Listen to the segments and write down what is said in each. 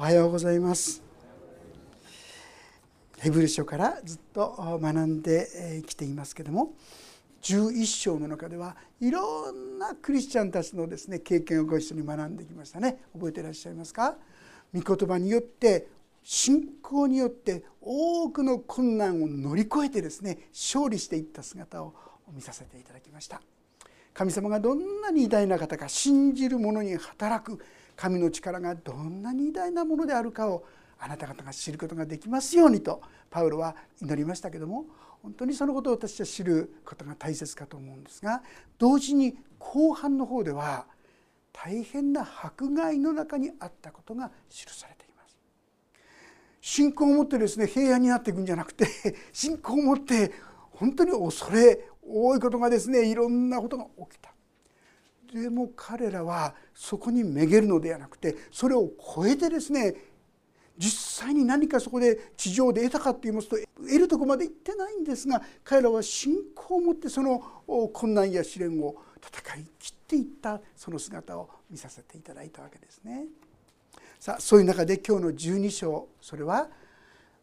おはようございます。ヘブル書からずっと学んできていますけども11章の中ではいろんなクリスチャンたちのですね経験をご一緒に学んできましたね。覚えていらっしゃいますか？御言葉によって信仰によって多くの困難を乗り越えてですね勝利していった姿を見させていただきました。神様がどんなに偉大な方か信じる者に働く神の力がどんなに偉大なものであるかをあなた方が知ることができますようにとパウロは祈りましたけども本当にそのことを私は知ることが大切かと思うんですが同時に後半の方では大変な迫害の中にあったことが記されています。信仰を持ってですね平安になっていくんじゃなくて信仰を持って本当に恐れ多いことがですねいろんなことが起きた。でも彼らはそこにめげるのではなくてそれを超えてですね実際に何かそこで地上で得たかって言いますと得るとこまで行ってないんですが彼らは信仰を持ってその困難や試練を戦い切っていったその姿を見させていただいたわけですね。さあそういう中で今日の12章それは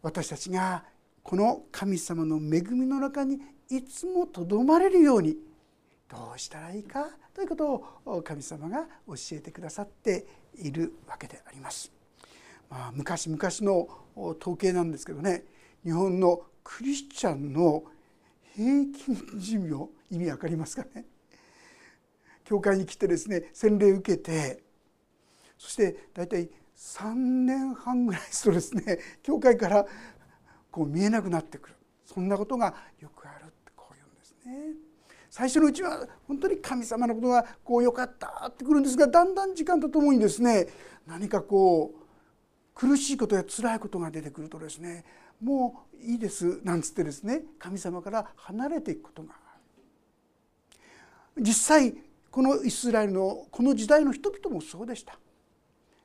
私たちがこの神様の恵みの中にいつもとどまれるようにどうしたらいいか？ということを神様が教えてくださっているわけであります。まあ、昔々の統計なんですけどね日本のクリスチャンの平均寿命意味わかりますかね？教会に来てですね洗礼受けてそして大体3年半ぐらいするとですね教会からこう見えなくなってくるそんなことがよくあるってこう言うんですね。最初のうちは本当に神様のことがこう良かったってくるんですがだんだん時間とともにですね。何かこう苦しいことや辛いことが出てくるとですねもういいですなんつってですね神様から離れていくことが。実際このイスラエルのこの時代の人々もそうでした。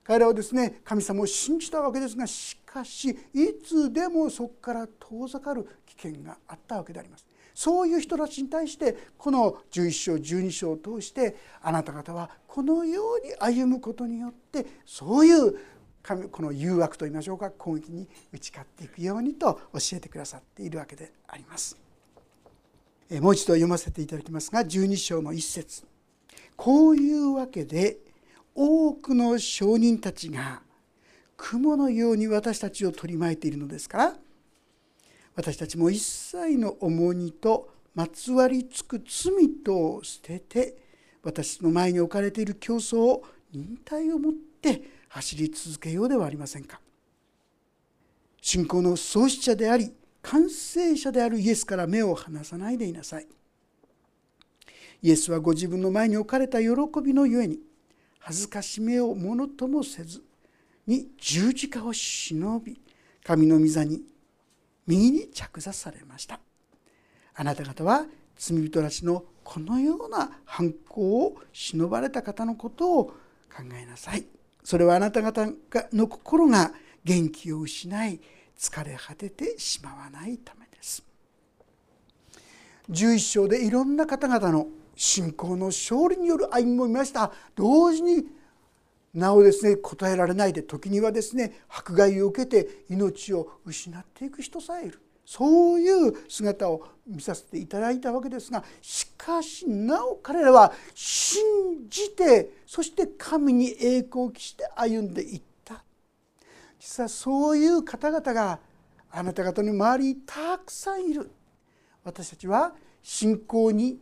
彼らはですね神様を信じたわけですがしかしいつでもそこから遠ざかる危険があったわけであります。そういう人たちに対してこの11章12章を通してあなた方はこのように歩むことによってそういうこの誘惑といいましょうか攻撃に打ち勝っていくようにと教えてくださっているわけであります。もう一度読ませていただきますが12章の一節こういうわけで多くの証人たちが雲のように私たちを取り巻いているのですから私たちも一切の重荷とまつわりつく罪とを捨てて私の前に置かれている競争を忍耐を持って走り続けようではありませんか。信仰の創始者であり完成者であるイエスから目を離さないでいなさい。イエスはご自分の前に置かれた喜びのゆえに恥ずかしめをものともせずに十字架を忍び神の御座に右に着座されました。あなた方は罪人たちのこのような犯行を忍ばれた方のことを考えなさい。それはあなた方の心が元気を失い疲れ果ててしまわないためです。11章でいろんな方々の信仰の勝利による歩みも見ました。同時になおですね答えられないで時にはですね迫害を受けて命を失っていく人さえいる。そういう姿を見させていただいたわけですがしかしなお彼らは信じてそして神に栄光を期して歩んでいった。実はそういう方々があなた方の周りにたくさんいる。私たちは信仰に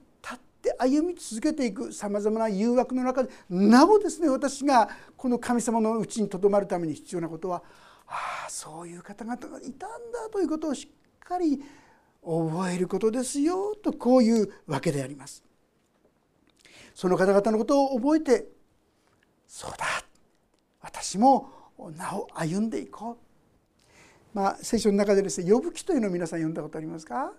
歩み続けていくさまざまな誘惑の中でなおですね私がこの神様のうちにとどまるために必要なことはああそういう方々がいたんだということをしっかり覚えることですよとこういうわけであります。その方々のことを覚えてそうだ私もなお歩んでいこう。まあ聖書の中でですね呼ぶ記というのを皆さん読んだことありますか？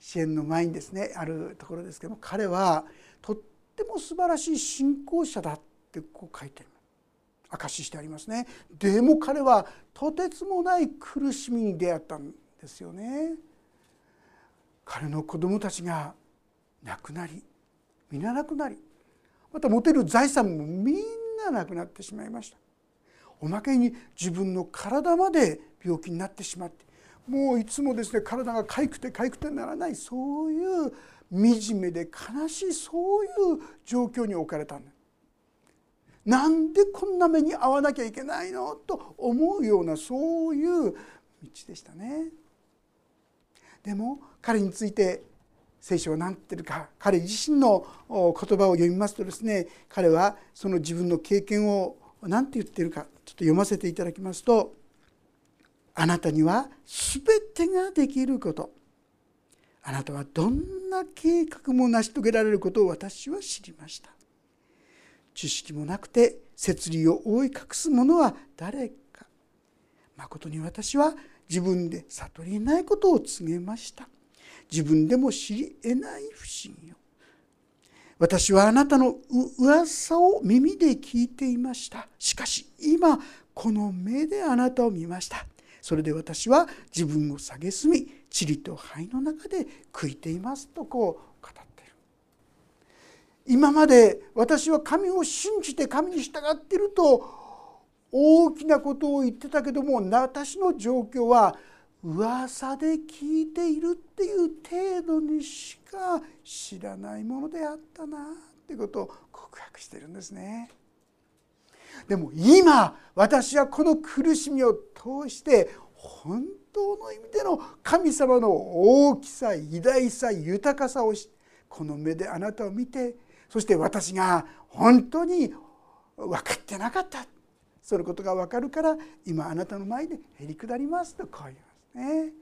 支援の前にですねあるところですけども彼はとっても素晴らしい信仰者だってこう書いてる証ししてありますね。でも彼はとてつもない苦しみに出会ったんですよね。彼の子供たちが亡くなり皆亡くなりまた持てる財産もみんななくなってしまいました。おまけに自分の体まで病気になってしまってもういつもですね体がかゆくてかゆくてならないそういう惨めで悲しいそういう状況に置かれたんだなんでこんな目に遭わなきゃいけないのと思うようなそういう道でしたね。でも彼について聖書は何て言ってるか彼自身の言葉を読みますとですね彼はその自分の経験を何て言ってるかちょっと読ませていただきますと「あなたには全てができること」「あなたはどんな計画も成し遂げられることを私は知りました」「知識もなくて摂理を覆い隠す者は誰か」「まことに私は自分で悟りないことを告げました」自分でも知り得ない不思議よ。私はあなたの噂を耳で聞いていました。しかし今この目であなたを見ました。それで私は自分を蔑み塵と灰の中で悔いていますとこう語っている今まで私は神を信じて神に従っていると大きなことを言ってたけども私の状況は噂で聞いているっていう程度にしか知らないものであったなってことを告白してるんですね。でも今私はこの苦しみを通して本当の意味での神様の大きさ偉大さ豊かさをこの目であなたを見てそして私が本当に分かってなかった。そのことが分かるから今あなたの前でへり下りますとこう言いうね、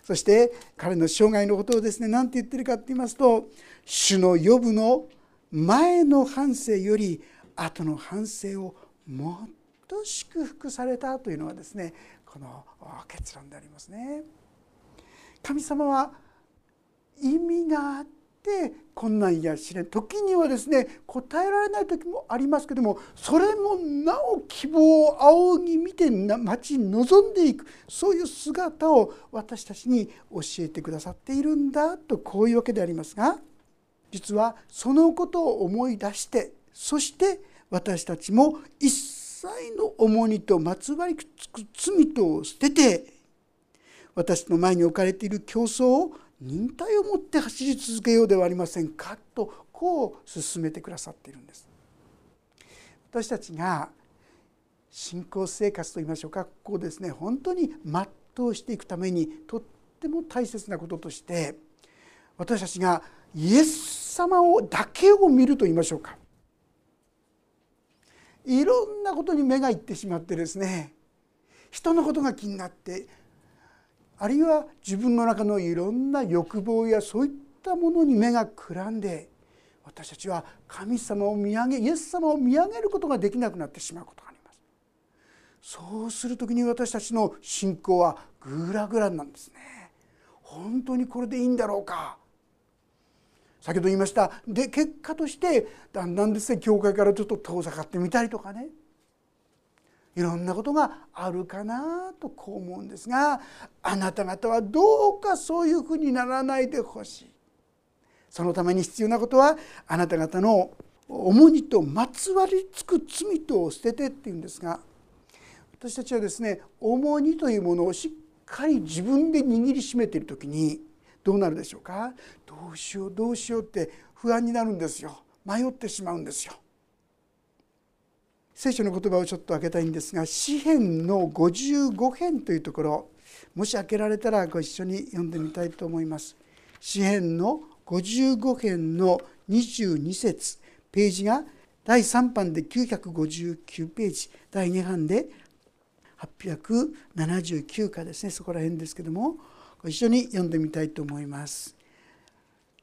そして彼の生涯のことをですね何て言ってるかって言いますと「主の呼ぶの前の反省より後の反省をもっと祝福された」というのはですねこの結論でありますね。神様は意味があって困難や試練時にはですね答えられない時もありますけどもそれもなお希望を仰ぎ見て待ち望んでいくそういう姿を私たちに教えてくださっているんだとこういうわけでありますが実はそのことを思い出してそして私たちも一切の重荷とまつわりつく罪とを捨てて私の前に置かれている競争を忍耐を持って走り続けようではありませんかとこう進めてくださっているんです。私たちが信仰生活といいましょうかこうですね本当に全うしていくためにとっても大切なこととして私たちがイエス様をだけを見ると言いましょうか。いろんなことに目がいってしまってですね人のことが気になってあるいは自分の中のいろんな欲望やそういったものに目がくらんで私たちは神様を見上げイエス様を見上げることができなくなってしまうことがあります。そうする時に私たちの信仰はグラグラなんですね。本当にこれでいいんだろうか。先ほど言いました。で結果としてだんだんですね教会からちょっと遠ざかってみたりとかね。いろんなことがあるかなとこう思うんですがあなた方はどうかそういうふうにならないでほしい。そのために必要なことはあなた方の重荷とまつわりつく罪とを捨ててっていうんですが私たちはですね重荷というものをしっかり自分で握りしめている時にどうなるでしょうか？どうしようどうしようって不安になるんですよ。迷ってしまうんですよ。聖書の言葉をちょっと開けたいんですが詩編の55編というところもし開けられたらご一緒に読んでみたいと思います。詩編の55編の22節ページが第3版で959ページ第2版で879課ですね。そこら辺ですけども一緒に読んでみたいと思います。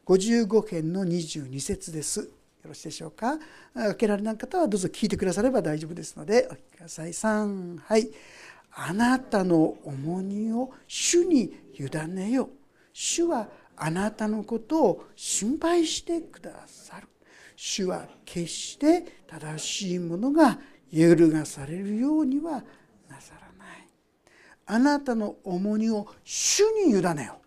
55編の22節です。よろしいでしょうか？開けられない方はどうぞ聞いてくだされば大丈夫ですのでお聞きください。3はい。あなたの重荷を主に委ねよ主はあなたのことを心配してくださる。主は決して正しいものが揺るがされるようにはなさらない。あなたの重荷を主に委ねよ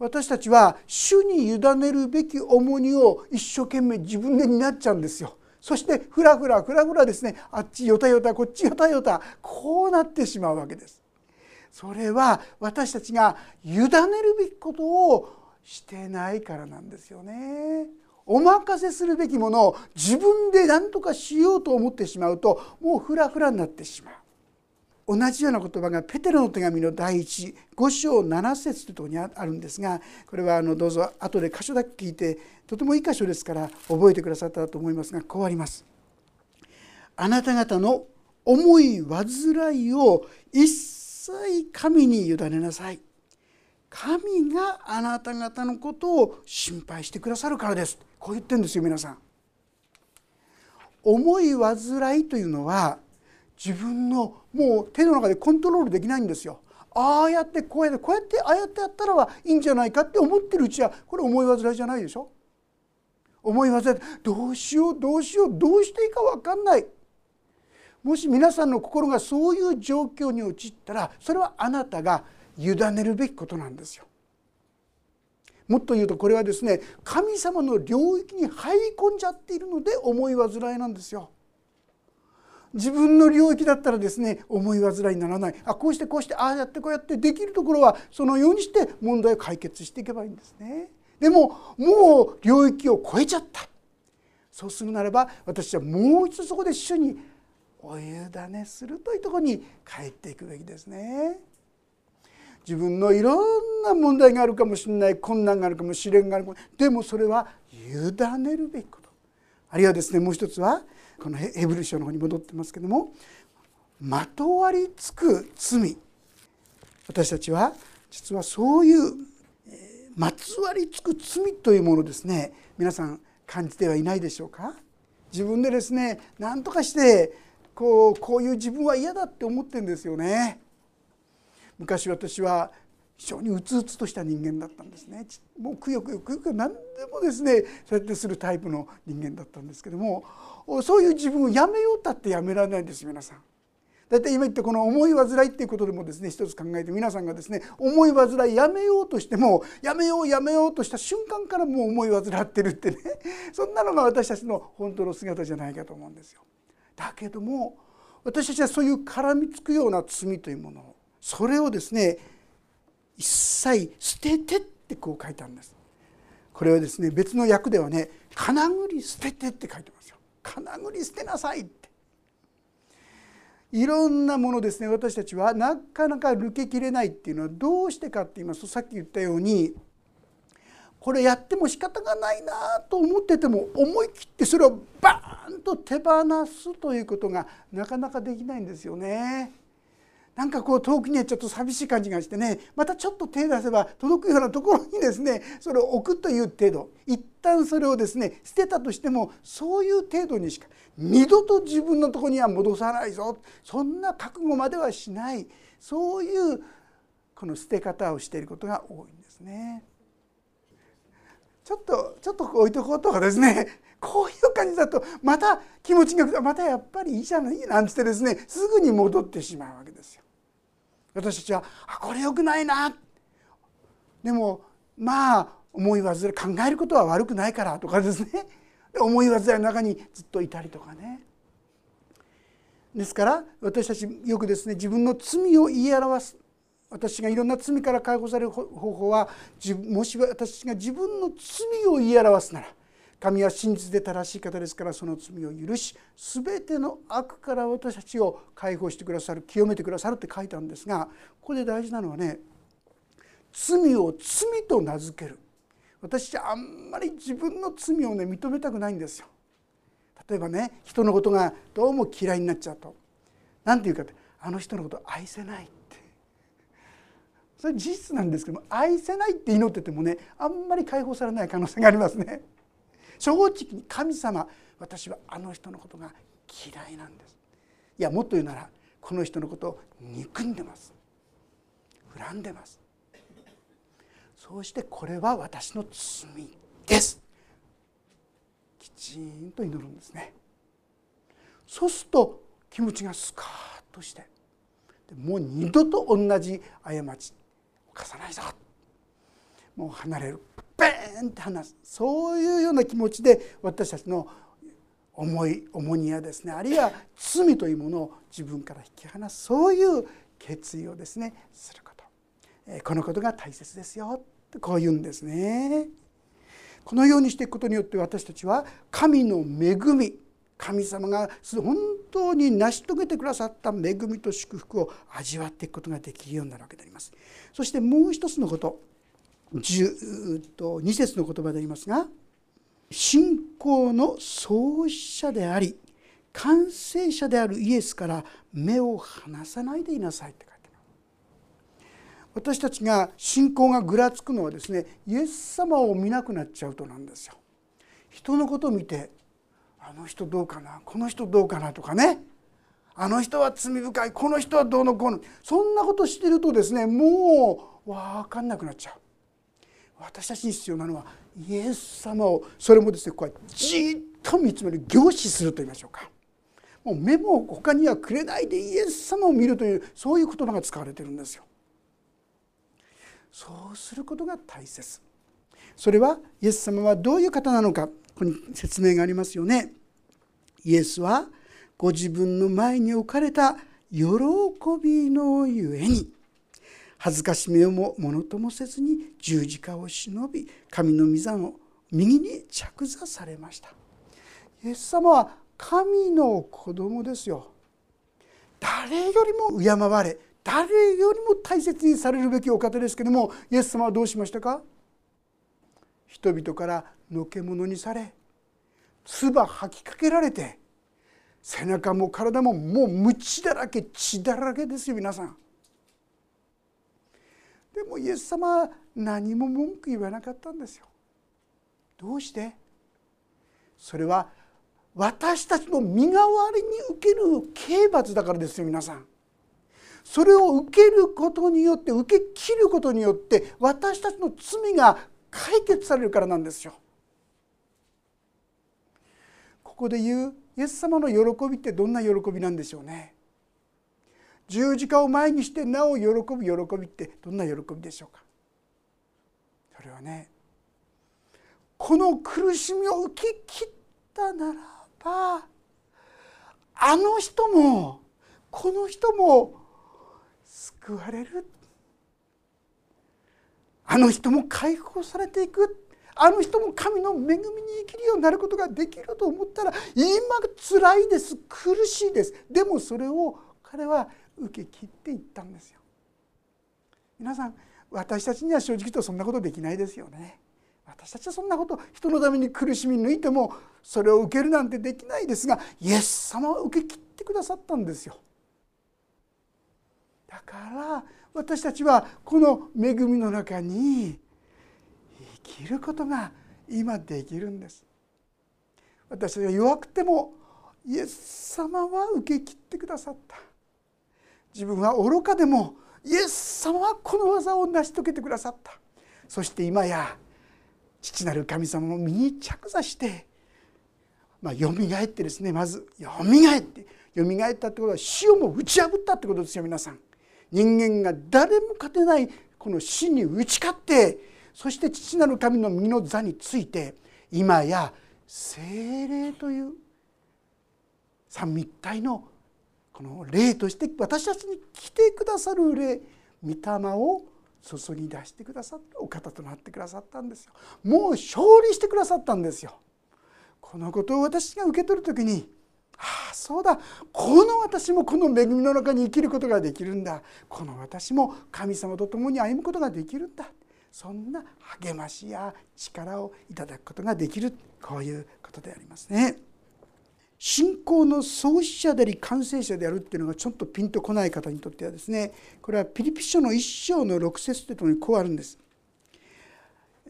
私たちは主に委ねるべき重荷を一生懸命自分で担っちゃうんですよ。そしてふらふらふらふらですねあっちよたよたこっちよたよたこうなってしまうわけです。それは私たちが委ねるべきことをしてないからなんですよね。お任せするべきものを自分で何とかしようと思ってしまうともうフラフラになってしまう。同じような言葉がペテロの手紙の第一5章7節というところにあるんですがこれはあのどうぞ後で箇所だけ聞いてとてもいい箇所ですから覚えてくださったと思いますがこうあります。あなた方の思い煩いを一切神に委ねなさい。神があなた方のことを心配してくださるからですこう言ってるんですよ皆さん。思い煩いというのは自分のもう手の中でコントロールできないんですよ。ああやってこうやってこうやってああやってやったらはいいんじゃないかって思ってるうちはこれ思い煩いじゃないでしょ。思い煩いどうしようどうしようどうしていいか分かんない。もし皆さんの心がそういう状況に陥ったらそれはあなたが委ねるべきことなんですよ。もっと言うとこれはですね神様の領域に入り込んじゃっているので思い煩いなんですよ。自分の領域だったらですね思い煩いにならないあこうしてこうしてああやってこうやってできるところはそのようにして問題を解決していけばいいんですね。でももう領域を超えちゃったそうするならば私はもう一度そこで主にお委ねするというところに帰っていくべきですね。自分のいろんな問題があるかもしれない困難があるかも試練があるかもでもそれは委ねるべきことあるいはですねもう一つはこのヘブル書の方に戻ってますけどもまとわりつく罪。私たちは実はそういうまつわりつく罪というものですね皆さん感じてはいないでしょうか？自分でですね何とかしてこうこういう自分は嫌だって思ってるんですよね。昔私は非常にうつうつとした人間だったんですねもうくよくよくよく何でもですねそうやってするタイプの人間だったんですけどもそういう自分をやめようたってやめられないんです皆さん。だいたい今言ったこの思い煩いっていうことでもですね一つ考えて皆さんがですね思い煩いやめようとしてもやめようやめようとした瞬間からもう思い煩ってるってねそんなのが私たちの本当の姿じゃないかと思うんですよ。だけども私たちはそういう絡みつくような罪というものをそれをですね一切捨ててってこう書いたんです。これはですね別の訳ではね「金繰り捨てて」って書いてますよ。金繰り捨てなさいって。いろんなものですね私たちはなかなか抜けきれないっていうのはどうしてかって言いますとさっき言ったようにこれやっても仕方がないなと思ってても思い切ってそれをバーンと手放すということがなかなかできないんですよね。なんかこう遠くにはちょっと寂しい感じがしてねまたちょっと手出せば届くようなところにですねそれを置くという程度一旦それをですね捨てたとしてもそういう程度にしか二度と自分のとこには戻さないぞそんな覚悟まではしないそういうこの捨て方をしていることが多いんですね。ちょっとちょっと置いとこうとかですねこういう感じだとまた気持ちがまたやっぱりいいじゃないなんつってですねすぐに戻ってしまうわけですよ。私たちはあこれよくないな。でもまあ思い煩い考えることは悪くないからとかですね。思い煩いの中にずっといたりとかね。ですから私たちよくですね自分の罪を言い表す。私がいろんな罪から解放される方法はもし私が自分の罪を言い表すなら神は真実で正しい方ですからその罪を許し全ての悪から私たちを解放してくださる清めてくださるって書いたんですがここで大事なのはね罪を罪と名付ける私あんまり自分の罪をね認めたくないんですよ。例えばね人のことがどうも嫌いになっちゃうと何て言うかってあの人のこと愛せないってそれ事実なんですけども愛せないって祈っててもねあんまり解放されない可能性がありますね。正直に神様私はあの人のことが嫌いなんです。いやもっと言うならこの人のことを憎んでます。恨んでます。そうしてこれは私の罪です。きちんと祈るんですね。そうすると気持ちがスカッとしてもう二度と同じ過ち犯さないぞ。もう離れる。ベーンって話す。そういうような気持ちで私たちの思い重荷やですねあるいは罪というものを自分から引き離す。そういう決意をですねすること。このことが大切ですよ。こう言うんですね。このようにしていくことによって私たちは神の恵み神様が本当に成し遂げてくださった恵みと祝福を味わっていくことができるようになるわけであります。そしてもう一つのこと。10と2節の言葉でありますが信仰の創始者であり完成者であるイエスから目を離さないでいなさいって書いてある私たちが信仰がぐらつくのはですねイエス様を見なくなっちゃうとなんですよ。人のことを見てあの人どうかなこの人どうかなとかねあの人は罪深いこの人はどうのこうのそんなことしてるとですねもう分かんなくなっちゃう私たちに必要なのはイエス様をそれもですねこうじっと見つめる凝視すると言いましょうかもう目も他にはくれないでイエス様を見るというそういう言葉が使われてるんですよ。そうすることが大切それはイエス様はどういう方なのかここに説明がありますよね。イエスはご自分の前に置かれた喜びのゆえに恥ずかしめをもものともせずに十字架を忍び神の御座の右に着座されました。イエス様は神の子供ですよ。誰よりも敬われ誰よりも大切にされるべきお方ですけどもイエス様はどうしましたか？人々からのけ者にされ唾吐きかけられて背中も体ももうむちだらけ血だらけですよ皆さん。でもイエス様は何も文句言わなかったんですよ。どうして？それは私たちの身代わりに受ける刑罰だからですよ皆さん。それを受けることによって受け切ることによって私たちの罪が解決されるからなんですよ。ここで言うイエス様の喜びってどんな喜びなんでしょうね？十字架を前にしてなお喜ぶ喜びってどんな喜びでしょうか？それはねこの苦しみを受け切ったならばあの人もこの人も救われる。あの人も解放されていく。あの人も神の恵みに生きるようになることができると思ったら今辛いです。苦しいです。でもそれを彼は受け切っていったんですよ。皆さん私たちには正直とそんなことできないですよね。私たちはそんなこと人のために苦しみ抜いてもそれを受けるなんてできないですがイエス様は受け切ってくださったんですよ。だから私たちはこの恵みの中に生きることが今できるんです。私たちが弱くてもイエス様は受け切ってくださった。自分は愚かでもイエス様はこの技を成し遂げてくださったそして今や父なる神様の身に着座してまあ、蘇ってですねまず蘇って蘇ったってことは死をも打ち破ったってことですよ皆さん。人間が誰も勝てないこの死に打ち勝ってそして父なる神の身の座について今や精霊という三密体のこの霊として私たちに来てくださる霊御霊を注ぎ出してくださったお方となってくださったんですよもう勝利してくださったんですよ。このことを私が受け取る時にああそうだこの私もこの恵みの中に生きることができるんだ。この私も神様と共に歩むことができるんだ。そんな励ましや力をいただくことができる。こういうことでありますね。信仰の創始者であり完成者であるっていうのがちょっとピンとこない方にとってはですねこれはピリピ書の一章の6節というところにこうあるんです。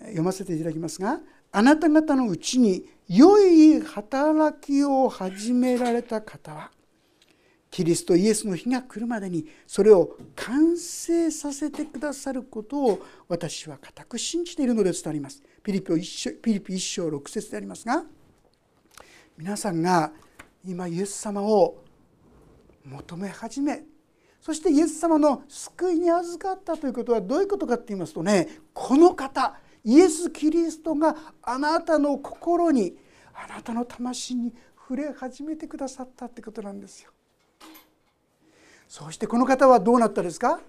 読ませていただきますがあなた方のうちに良い働きを始められた方はキリストイエスの日が来るまでにそれを完成させてくださることを私は固く信じているので伝わります。ピリピ一章6節でありますが皆さんが今イエス様を求め始めそしてイエス様の救いに預かったということはどういうことかって言いますとねこの方イエス・キリストがあなたの心にあなたの魂に触れ始めてくださったってことなんですよ。そしてこの方はどうなったですか？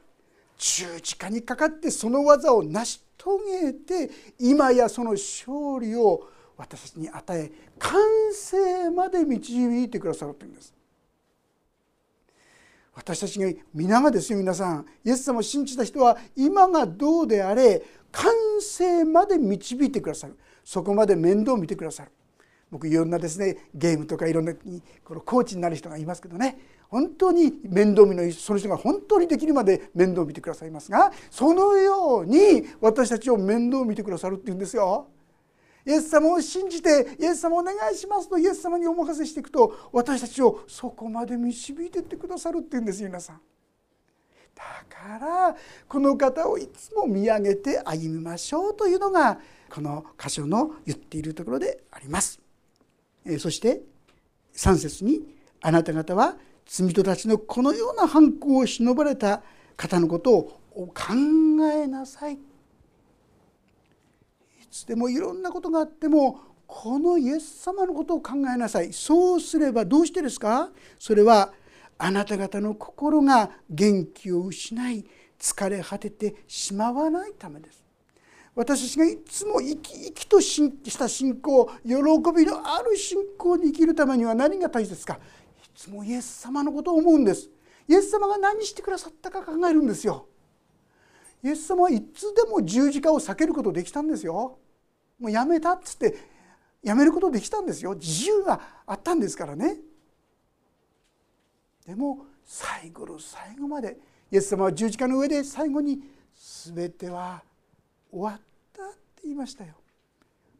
十字架にかかってその技を成し遂げて今やその勝利を私たちに与え完成まで導いてくださるというんです。私たちが皆がですよ皆さんイエス様を信じた人は今がどうであれ完成まで導いてくださるそこまで面倒を見てくださる僕いろんなですねゲームとかいろんなこのコーチになる人がいますけどね本当に面倒見のいいその人が本当にできるまで面倒を見てくださいますがそのように私たちを面倒を見てくださるっていうんですよ。イエス様を信じてイエス様お願いしますとイエス様にお任せしていくと私たちをそこまで導いていってくださるっていうんです皆さん。だからこの方をいつも見上げて歩みましょうというのがこの箇所の言っているところであります。そして3節に「あなた方は罪人たちのこのような犯行を忍ばれた方のことを考えなさ」いつでもいろんなことがあってもこのイエス様のことを考えなさい。そうすればどうしてですか？それはあなた方の心が元気を失い疲れ果ててしまわないためです。私たちがいつも生き生きとした信仰喜びのある信仰に生きるためには何が大切ですかつもイエス様のことを思うんです。イエス様が何してくださったか考えるんですよ。イエス様はいつでも十字架を避けることできたんですよ。もうやめたっつってやめることできたんですよ。自由があったんですからね。でも最後の最後までイエス様は十字架の上で最後に全ては終わったって言いましたよ。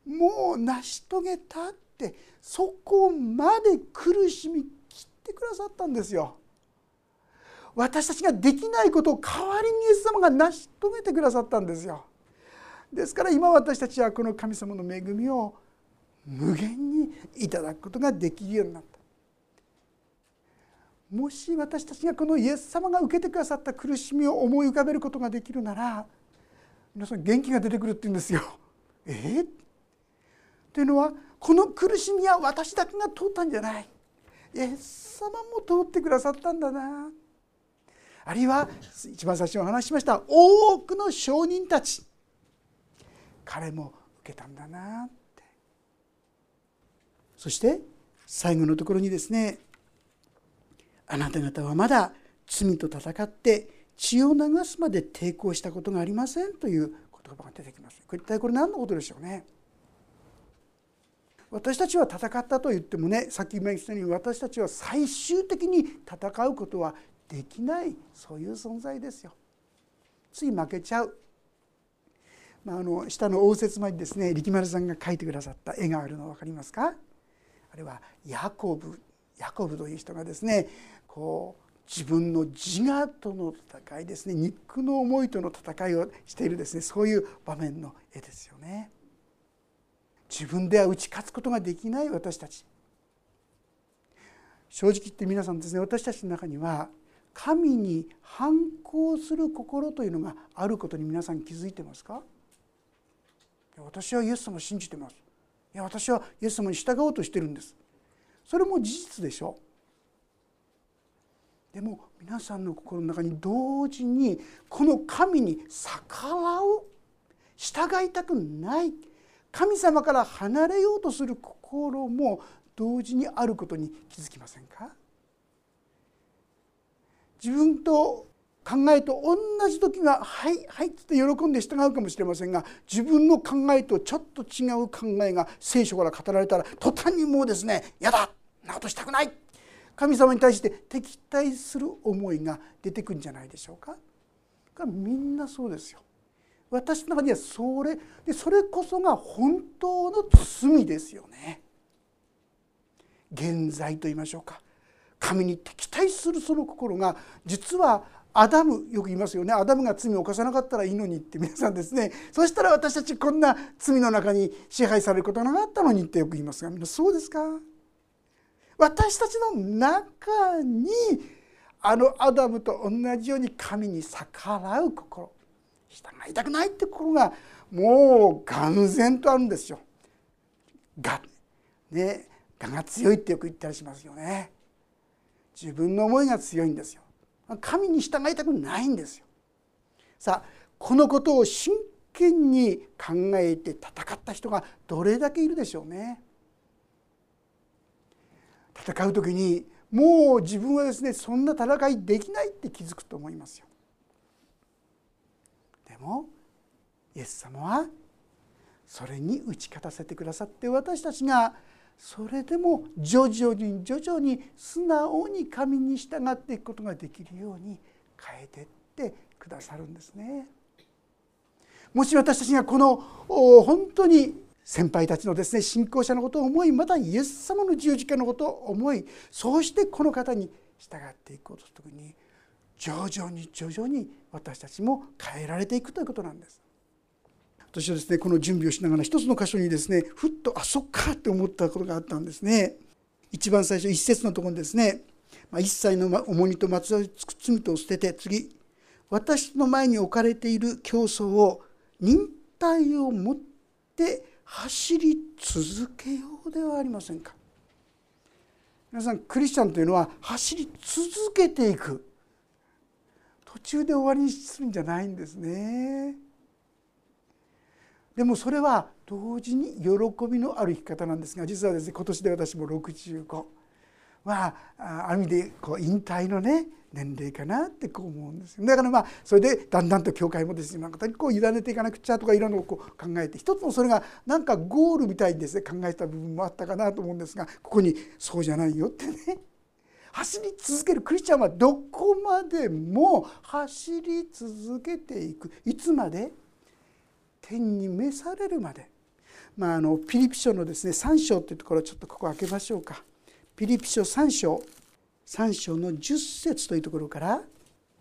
もう成し遂げたってそこまで苦しみ切ってくださったんですよ。私たちができないことを代わりにイエス様が成し遂げてくださったんですよ。ですから今私たちはこの神様の恵みを無限にいただくことができるようになった。もし私たちがこのイエス様が受けてくださった苦しみを思い浮かべることができるなら皆さん元気が出てくるって言うんですよ。え？ー、というのはこの苦しみは私だけが通ったんじゃない。イエス様も通ってくださったんだなあるいは一番最初にお話しました多くの証人たち彼も受けたんだなってそして最後のところにですねあなた方はまだ罪と戦って血を流すまで抵抗したことがありませんという言葉が出てきます。これ一体これ何のことでしょうね。私たちは戦ったと言ってもねさっき言ったように私たちは最終的に戦うことはできないそういう存在ですよ。つい負けちゃう。まあ、あの下の応接間にですね力丸さんが描いてくださった絵があるの分かりますか？あれはヤコブヤコブという人がですねこう自分の自我との戦いですね肉の思いとの戦いをしているですねそういう場面の絵ですよね。自分では打ち勝つことができない私たち正直言って皆さんですね私たちの中には神に反抗する心というのがあることに皆さん気づいてますか？私はイエス様を信じてます。いや私はイエス様に従おうとしてるんです。それも事実でしょう。でも皆さんの心の中に同時にこの神に逆らう従いたくない。神様から離れようとする心も同時にあることに気づきませんか？自分と考えと同じ時は「はいはい」って喜んで従うかもしれませんが自分の考えとちょっと違う考えが聖書から語られたら途端にもうですね「やだなことしたくない」神様に対して敵対する思いが出てくるんじゃないでしょうか。みんなそうですよ。私の中にはそれでそれこそが本当の罪ですよね。現在と言いましょうか神に敵対するその心が実はアダムよく言いますよね。アダムが罪を犯さなかったらいいのにって皆さんですね。そしたら私たちこんな罪の中に支配されることがなかったのにってよく言いますがみんなそうですか？私たちの中にあのアダムと同じように神に逆らう心従いたくないって心がもう眼然とあるんですよ。がね我が強いってよく言ったりしますよね。自分の思いが強いんですよ。神に従いたくないんですよ。さあこのことを真剣に考えて戦った人がどれだけいるでしょうね。戦う時にもう自分はですねそんな戦いできないって気づくと思いますよ。でもイエス様はそれに打ち勝たせてくださって私たちがそれでも徐々に徐々に素直に神に従っていくことができるように変えてってくださるんですね。もし私たちがこの本当に先輩たちのですね信仰者のことを思いまたイエス様の十字架のことを思いそうしてこの方に従っていこうとする時に徐々に徐々に私たちも変えられていくということなんです。私はですねこの準備をしながら一つの箇所にですねふっとあそっかって思ったことがあったんですね。一番最初一節のところにですね「一切の重荷とまつわる罪と捨てて次私の前に置かれている競争を忍耐を持って走り続けようではありませんか」。皆さんクリスチャンというのは走り続けていく途中で終わりにするんじゃないんですね。でもそれは同時に喜びのある生き方なんですが実はですね今年で私も65まあある意味でこう引退のね年齢かなってこう思うんですよ。だからまあそれでだんだんと教会もですねなんかこう委ねていかなくちゃとかいろんなのをこう考えて一つのそれがなんかゴールみたいにですね考えた部分もあったかなと思うんですがここにそうじゃないよってね。走り続けるクリスチャンはどこまでも走り続けていく。いつまで？天に召されるまで、まあ、あのピリピ書のですね3章というところをちょっとここ開けましょうか。ピリピ書3章。3章の10節というところから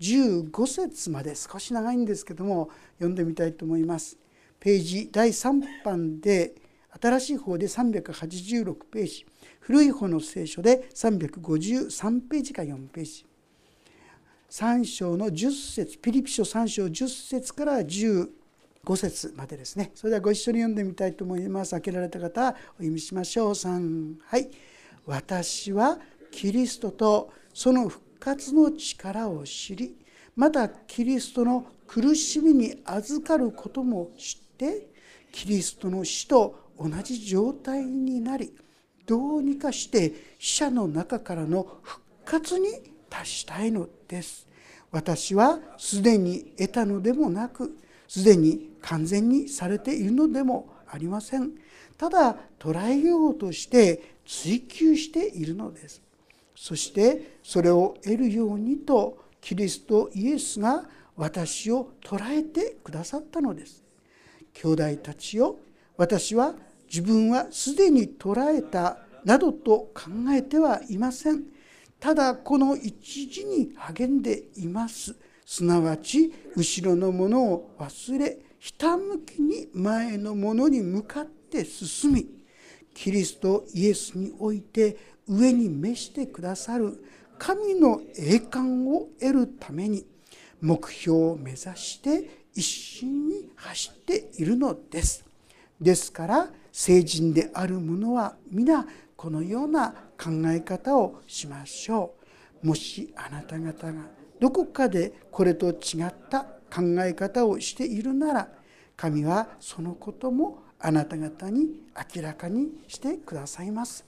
15節まで。少し長いんですけども読んでみたいと思います。ページ第3版で新しい方で386ページ。古い方の聖書で353ページか4ページ。3章の10節ピリピ書3章10節から15 5節までですね。それではご一緒に読んでみたいと思います。開けられた方お読みしましょう。3はい。私はキリストとその復活の力を知りまたキリストの苦しみに預かることも知ってキリストの死と同じ状態になりどうにかして死者の中からの復活に達したいのです。私はすでに得たのでもなくすでに完全にされているのでもありません。ただ捉えようとして追求しているのです。そしてそれを得るようにとキリストイエスが私を捉えてくださったのです。兄弟たちよ私は自分はすでに捉えたなどと考えてはいません。ただこの一時に励んでいます。すなわち後ろのものを忘れひたむきに前のものに向かって進みキリストイエスにおいて上に召してくださる神の栄冠を得るために目標を目指して一心に走っているのです。ですから成人である者は皆このような考え方をしましょう。もしあなた方がどこかでこれと違った考え方をしているなら神はそのこともあなた方に明らかにしてくださいます。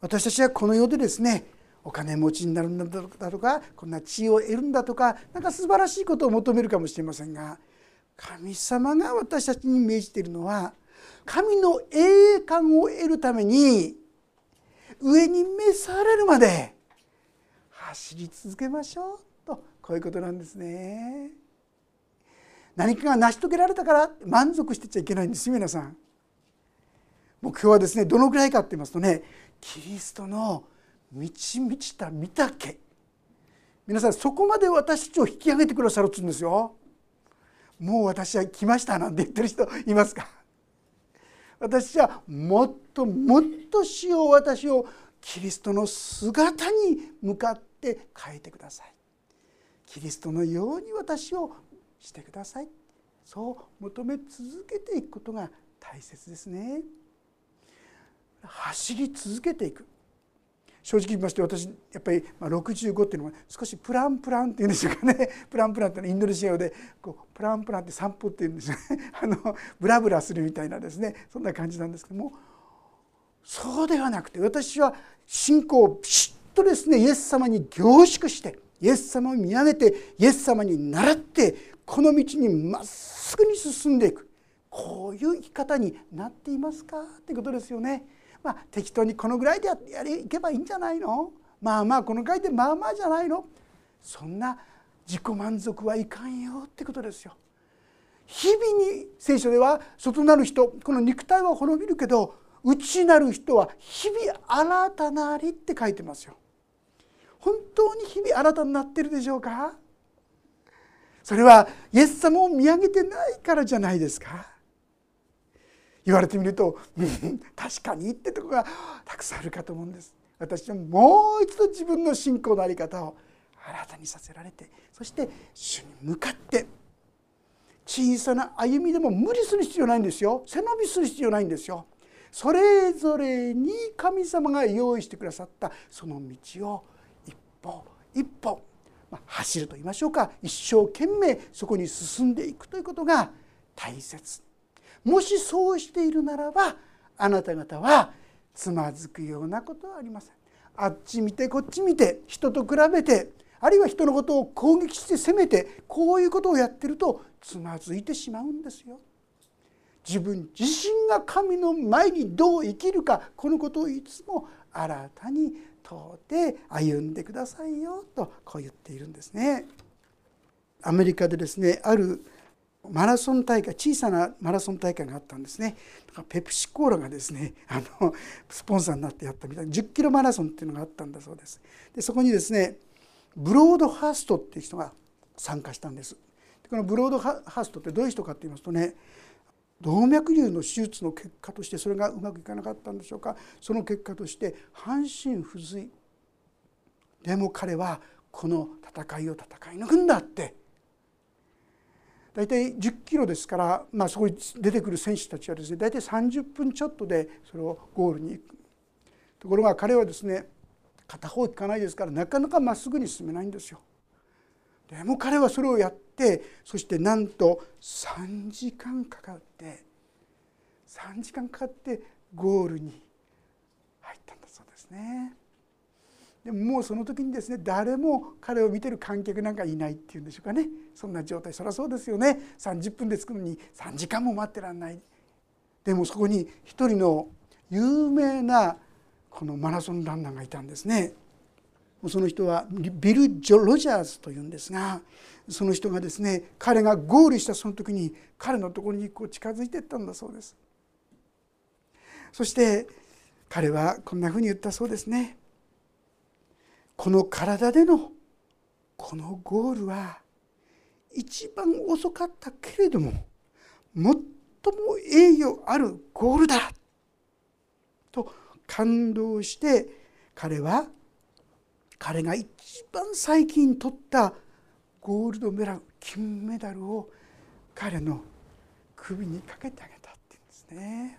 私たちはこの世でですねお金持ちになるんだとかこんな地位を得るんだとか何か素晴らしいことを求めるかもしれませんが神様が私たちに命じているのは神の栄冠を得るために上に召されるまで走り続けましょう。こういうことなんですね。何かが成し遂げられたから満足してちゃいけないんです皆さん。目標はですねどのぐらいかって言いますとねキリストの満ち満ちた御岳皆さんそこまで私たちを引き上げてくださるっつうんですよ。もう私は来ましたなんて言ってる人いますか？私はもっともっと死を私をキリストの姿に向かって変えてくださいキリストのように私をしてください。そう求め続けていくことが大切ですね。走り続けていく。正直言いまして私やっぱり65っていうのは少しプランプランっていうんでしょうかね。プランプランってのはインドネシア語でこうプランプランって散歩っていうんですよね。あのブラブラするみたいなですね。そんな感じなんですけども。そうではなくて私は信仰をピシッとですねイエス様に凝縮してイエス様を見上げてイエス様に倣ってこの道にまっすぐに進んでいくこういう生き方になっていますか？ってことですよね。まあ、適当にこのぐらいでやりいけばいいんじゃないの？まあまあこのぐらいでまあまあじゃないの？そんな自己満足はいかんよってことですよ。日々に聖書では外なる人この肉体は滅びるけど内なる人は日々新たなりって書いてますよ。本当に日々新たになってるでしょうか？それはイエス様を見上げてないからじゃないですか？言われてみると確かにってとこがたくさんあるかと思うんです。私はもう一度自分の信仰の在り方を新たにさせられてそして主に向かって小さな歩みでも無理する必要ないんですよ。背伸びする必要ないんですよ。それぞれに神様が用意してくださったその道を歩一歩、まあ、走ると言いましょうか。一生懸命そこに進んでいくということが大切。もしそうしているならばあなた方はつまずくようなことはありません。あっち見てこっち見て人と比べてあるいは人のことを攻撃して責めてこういうことをやってるとつまずいてしまうんですよ。自分自身が神の前にどう生きるかこのことをいつも新たに問うて歩んでくださいよとこう言っているんですね。アメリカでですねあるマラソン大会小さなマラソン大会があったんですね。ペプシコーラがですねあのスポンサーになってやったみたいな10キロマラソンっていうのがあったんだそうです。でそこにですねブロードハーストっていう人が参加したんです。このブロードハーストってどういう人かって言いますとね動脈瘤の手術の結果としてそれがうまくいかなかったんでしょうか？その結果として半身不随。でも彼はこの戦いを戦い抜くんだって。大体10キロですから、まあ、そこに出てくる選手たちはですね大体30分ちょっとでそれをゴールに行く。ところが彼はですね片方行かないですからなかなかまっすぐに進めないんですよ。でも彼はそれをやってそしてなんと3時間かかって3時間かかってゴールに入ったんだそうですね。でももうその時にですね誰も彼を見てる観客なんかいないっていうんでしょうかね。そんな状態。そりゃそうですよね。30分で着くのに3時間も待ってらんない。でもそこに一人の有名なこのマラソンランナーがいたんですね。その人はビル・ジョ・ロジャーズというんですがその人がですね彼がゴールしたその時に彼のところにこう近づいていったんだそうです。そして彼はこんなふうに言ったそうですね。この体でのこのゴールは一番遅かったけれども最も栄誉あるゴールだと感動して彼は彼が一番最近取ったゴールドメダル金メダルを彼の首にかけてあげたっていうんですね。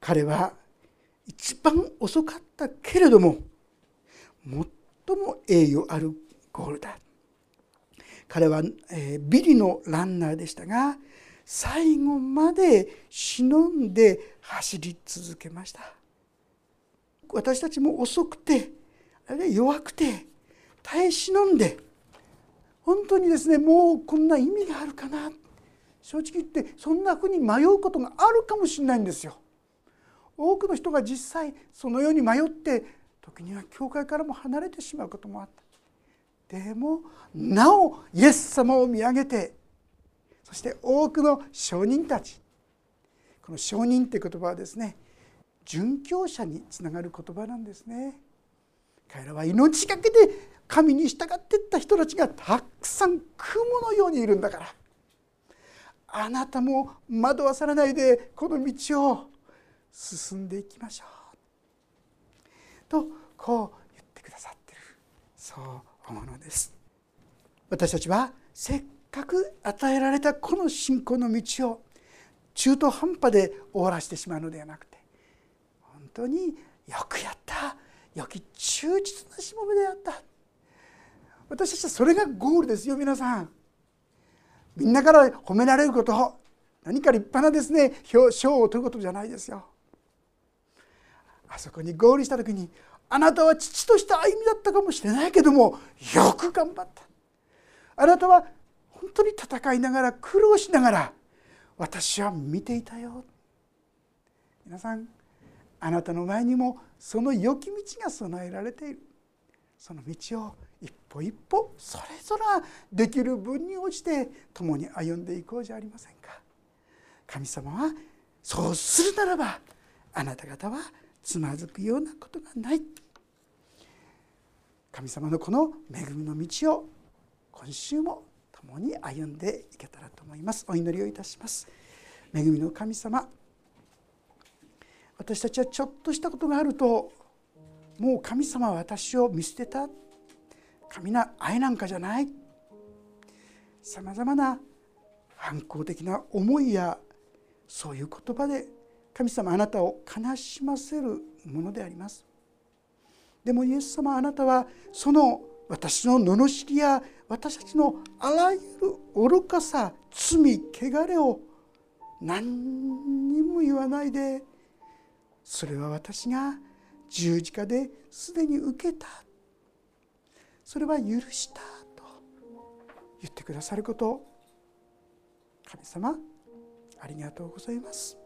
彼は一番遅かったけれども最も栄誉あるゴールだ彼は、えビリのランナーでしたが最後まで忍んで走り続けました私たちも遅くてあるいは弱くて耐え忍んで本当にですねもうこんな意味があるかな正直言ってそんなふうに迷うことがあるかもしれないんですよ。多くの人が実際そのように迷って時には教会からも離れてしまうこともあったでもなおイエス様を見上げてそして多くの証人たちこの証人って言葉はですね殉教者につながる言葉なんですね。彼らは命がけで神に従っていった人たちがたくさん雲のようにいるんだから。あなたも惑わされないでこの道を進んでいきましょう。とこう言ってくださってる。そう思うのです。私たちはせっかく与えられたこの信仰の道を中途半端で終わらせてしまうのではなくて当によくやった。良き忠実なしもべであった。私たちはそれがゴールですよ皆さん。みんなから褒められること。何か立派なですね賞を取ることじゃないですよ。あそこにゴールした時にあなたは父とした歩みだったかもしれないけどもよく頑張った。あなたは本当に戦いながら苦労しながら私は見ていたよ。皆さんあなたの前にもその良き道が備えられている。その道を一歩一歩それぞれできる分に応じて共に歩んでいこうじゃありませんか。神様はそうするならばあなた方はつまずくようなことがない。神様のこの恵みの道を今週も共に歩んでいけたらと思います。お祈りをいたします。恵みの神様私たちはちょっとしたことがあるともう神様は私を見捨てた。神な愛なんかじゃない。さまざまな反抗的な思いやそういう言葉で神様あなたを悲しませるものであります。でもイエス様あなたはその私の罵りや私たちのあらゆる愚かさ罪汚れを何にも言わないでそれは私が十字架ですでに受けた。それは許したと言ってくださること。神様ありがとうございます。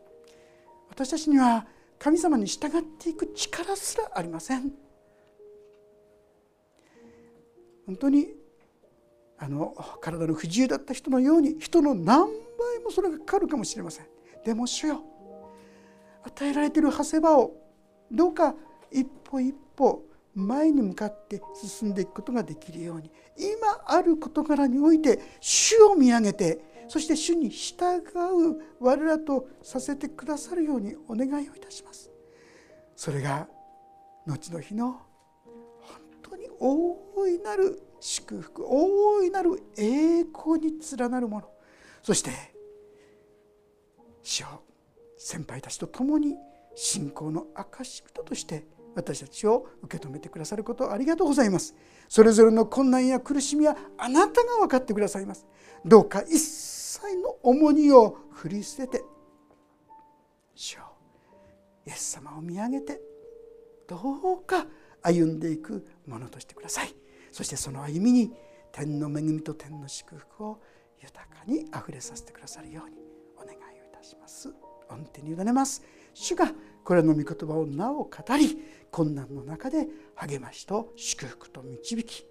私たちには神様に従っていく力すらありません。本当にあの体の不自由だった人のように人の何倍もそれがかかるかもしれません。でも主よ与えられている長谷場をどうか一歩一歩前に向かって進んでいくことができるように今ある事柄において主を見上げてそして主に従う我らとさせてくださるようにお願いをいたします。それが後の日の本当に大いなる祝福大いなる栄光に連なるものそして主を先輩たちと共に信仰の証人として私たちを受け止めてくださることありがとうございます。それぞれの困難や苦しみはあなたが分かってくださいます。どうか一切の重荷を振り捨てて主をイエス様を見上げてどうか歩んでいくものとしてください。そしてその歩みに天の恵みと天の祝福を豊かにあふれさせてくださるようにお願いをいたします。御手に委ねます。主がこれの御言葉をなお語り困難の中で励ましと祝福と導き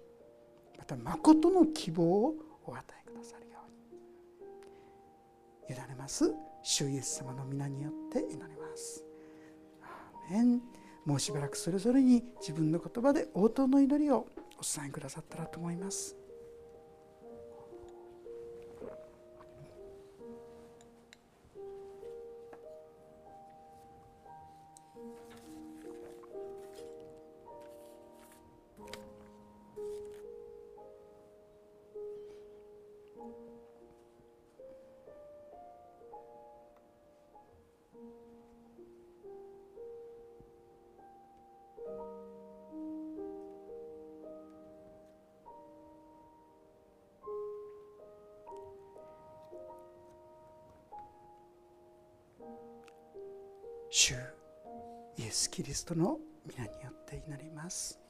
また誠の希望をお与えくださるように。委ねます。主イエス様の皆によって祈ります。アーメン。もうしばらくそれぞれに自分の言葉で応答の祈りをお伝えくださったらと思います。キリストの皆によって祈ります。